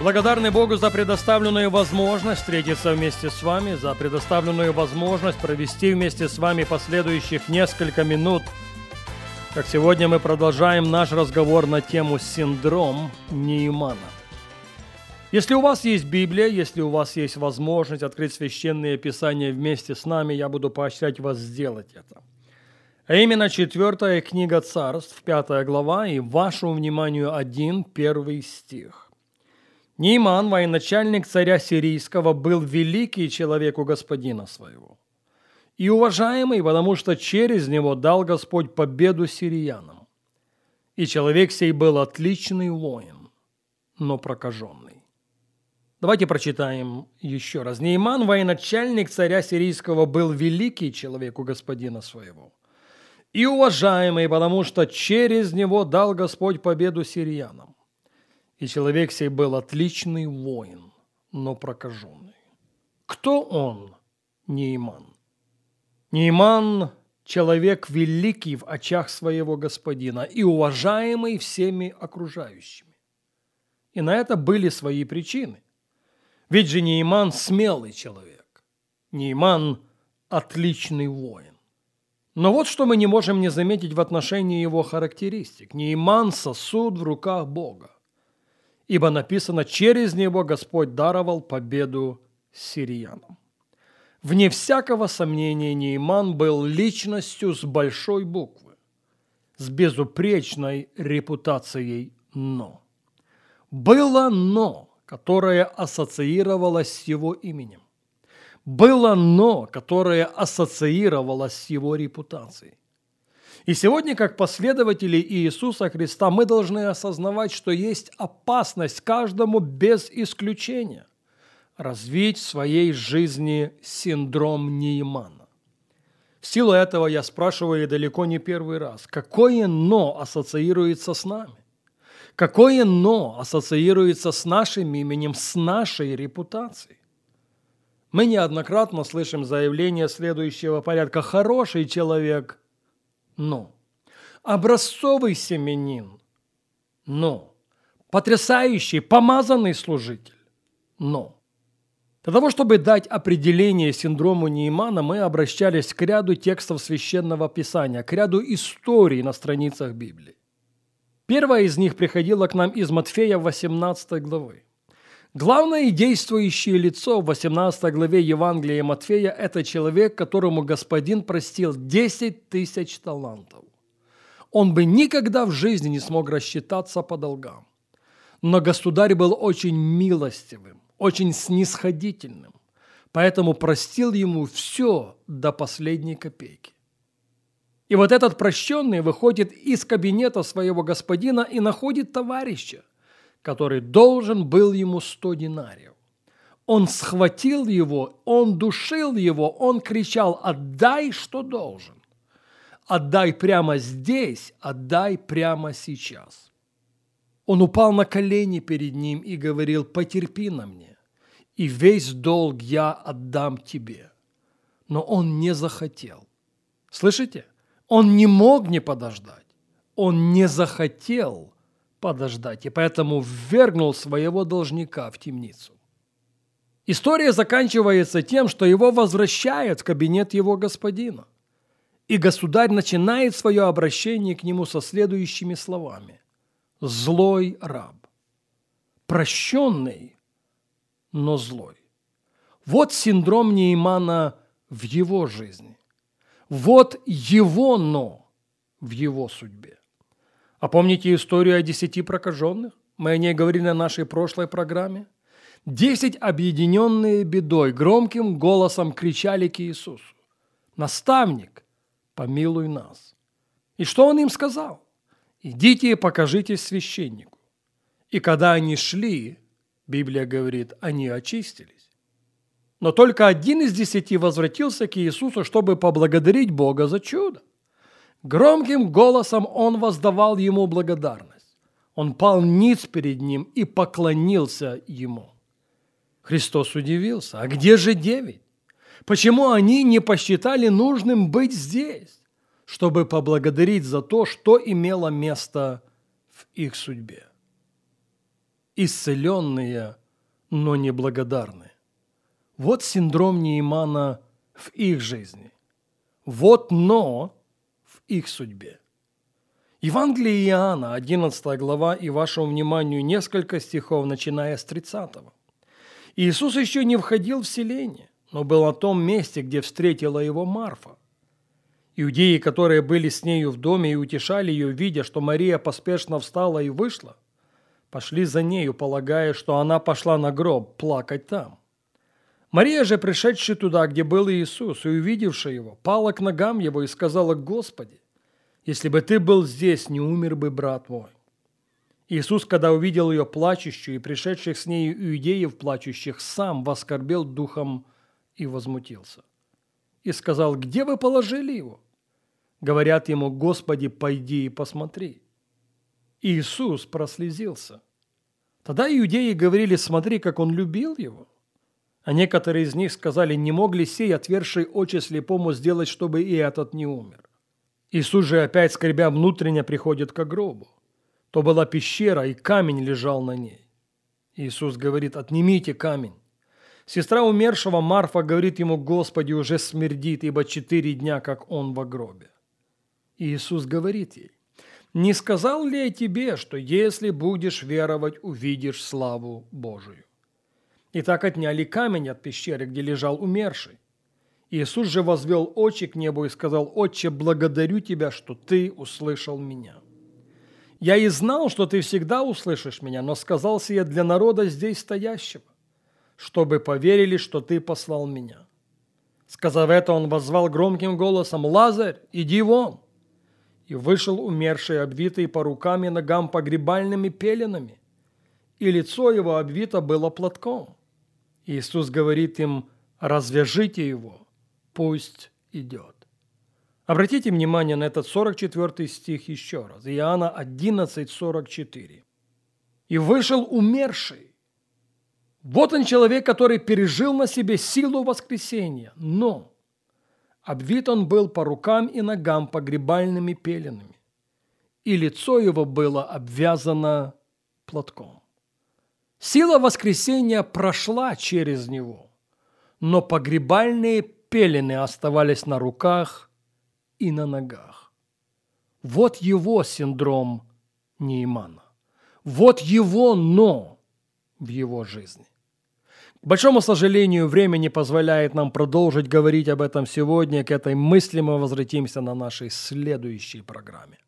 Благодарны Богу за предоставленную возможность встретиться вместе с вами, за предоставленную возможность провести вместе с вами последующих несколько минут. Как сегодня мы продолжаем наш разговор на тему «Синдром Неймана». Если у вас есть Библия, если у вас есть возможность открыть священные писания вместе с нами, я буду поощрять вас сделать это. А именно четвертая книга царств, пятая глава, и вашему вниманию один первый стих. Нейман, военачальник царя сирийского, был великий человек у господина своего. И уважаемый, потому что через него дал Господь победу сириянам. И человек сей был отличный воин, но прокаженный. Давайте прочитаем еще раз. Нейман, военачальник царя сирийского, был великий человек у господина своего. И уважаемый, потому что через него дал Господь победу сириянам и человек сей был отличный воин, но прокаженный. Кто он, Нейман? Нейман – человек великий в очах своего господина и уважаемый всеми окружающими. И на это были свои причины. Ведь же Нейман – смелый человек. Нейман – отличный воин. Но вот что мы не можем не заметить в отношении его характеристик. Нейман – сосуд в руках Бога ибо написано, через него Господь даровал победу сириянам. Вне всякого сомнения Нейман был личностью с большой буквы, с безупречной репутацией «но». Было «но», которое ассоциировалось с его именем. Было «но», которое ассоциировалось с его репутацией. И сегодня, как последователи Иисуса Христа, мы должны осознавать, что есть опасность каждому без исключения развить в своей жизни синдром Неймана. В силу этого я спрашиваю далеко не первый раз, какое «но» ассоциируется с нами? Какое «но» ассоциируется с нашим именем, с нашей репутацией? Мы неоднократно слышим заявление следующего порядка «хороший человек», но образцовый семенин, но потрясающий, помазанный служитель, но. Для того, чтобы дать определение синдрому Неймана, мы обращались к ряду текстов Священного Писания, к ряду историй на страницах Библии. Первая из них приходила к нам из Матфея 18 главы. Главное действующее лицо в 18 главе Евангелия Матфея – это человек, которому Господин простил 10 тысяч талантов. Он бы никогда в жизни не смог рассчитаться по долгам. Но государь был очень милостивым, очень снисходительным, поэтому простил ему все до последней копейки. И вот этот прощенный выходит из кабинета своего господина и находит товарища, который должен был ему сто динариев. Он схватил его, он душил его, он кричал «Отдай, что должен! Отдай прямо здесь, отдай прямо сейчас!» Он упал на колени перед ним и говорил «Потерпи на мне, и весь долг я отдам тебе». Но он не захотел. Слышите? Он не мог не подождать. Он не захотел – подождать, и поэтому ввергнул своего должника в темницу. История заканчивается тем, что его возвращают в кабинет его господина. И государь начинает свое обращение к нему со следующими словами. «Злой раб, прощенный, но злой». Вот синдром Неймана в его жизни. Вот его «но» в его судьбе. А помните историю о десяти прокаженных? Мы о ней говорили на нашей прошлой программе. Десять, объединенные бедой, громким голосом кричали к Иисусу. «Наставник, помилуй нас». И что он им сказал? «Идите и покажитесь священнику». И когда они шли, Библия говорит, они очистились. Но только один из десяти возвратился к Иисусу, чтобы поблагодарить Бога за чудо. Громким голосом он воздавал ему благодарность. Он пал ниц перед ним и поклонился ему. Христос удивился, а где же девять? Почему они не посчитали нужным быть здесь, чтобы поблагодарить за то, что имело место в их судьбе? Исцеленные, но неблагодарные. Вот синдром Неймана в их жизни. Вот «но» их судьбе. Евангелие Иоанна, 11 глава, и вашему вниманию несколько стихов, начиная с 30. Иисус еще не входил в селение, но был на том месте, где встретила его Марфа. Иудеи, которые были с нею в доме и утешали ее, видя, что Мария поспешно встала и вышла, пошли за нею, полагая, что она пошла на гроб плакать там. Мария же, пришедшая туда, где был Иисус, и увидевшая его, пала к ногам его и сказала, «Господи, если бы ты был здесь, не умер бы брат мой». Иисус, когда увидел ее плачущую и пришедших с ней иудеев плачущих, сам воскорбел духом и возмутился. И сказал, где вы положили его? Говорят ему, Господи, пойди и посмотри. Иисус прослезился. Тогда иудеи говорили, смотри, как он любил его. А некоторые из них сказали, не мог ли сей, отверший очи слепому, сделать, чтобы и этот не умер. Иисус же опять, скребя внутренне, приходит к гробу. То была пещера, и камень лежал на ней. Иисус говорит, отнимите камень. Сестра умершего Марфа говорит ему, Господи, уже смердит, ибо четыре дня, как он в гробе. Иисус говорит ей, не сказал ли я тебе, что если будешь веровать, увидишь славу Божию? И так отняли камень от пещеры, где лежал умерший. Иисус же возвел очи к небу и сказал, «Отче, благодарю Тебя, что Ты услышал меня. Я и знал, что Ты всегда услышишь меня, но сказал я для народа здесь стоящего, чтобы поверили, что Ты послал меня». Сказав это, он возвал громким голосом, «Лазарь, иди вон!» И вышел умерший, обвитый по рукам и ногам погребальными пеленами, и лицо его обвито было платком. Иисус говорит им, развяжите его, пусть идет. Обратите внимание на этот 44 стих еще раз. Иоанна 11, 44. «И вышел умерший». Вот он человек, который пережил на себе силу воскресения, но Обвит он был по рукам и ногам погребальными пеленами, и лицо его было обвязано платком. Сила воскресения прошла через него, но погребальные пелены оставались на руках и на ногах. Вот его синдром Неймана. Вот его «но» в его жизни. К большому сожалению, время не позволяет нам продолжить говорить об этом сегодня. К этой мысли мы возвратимся на нашей следующей программе.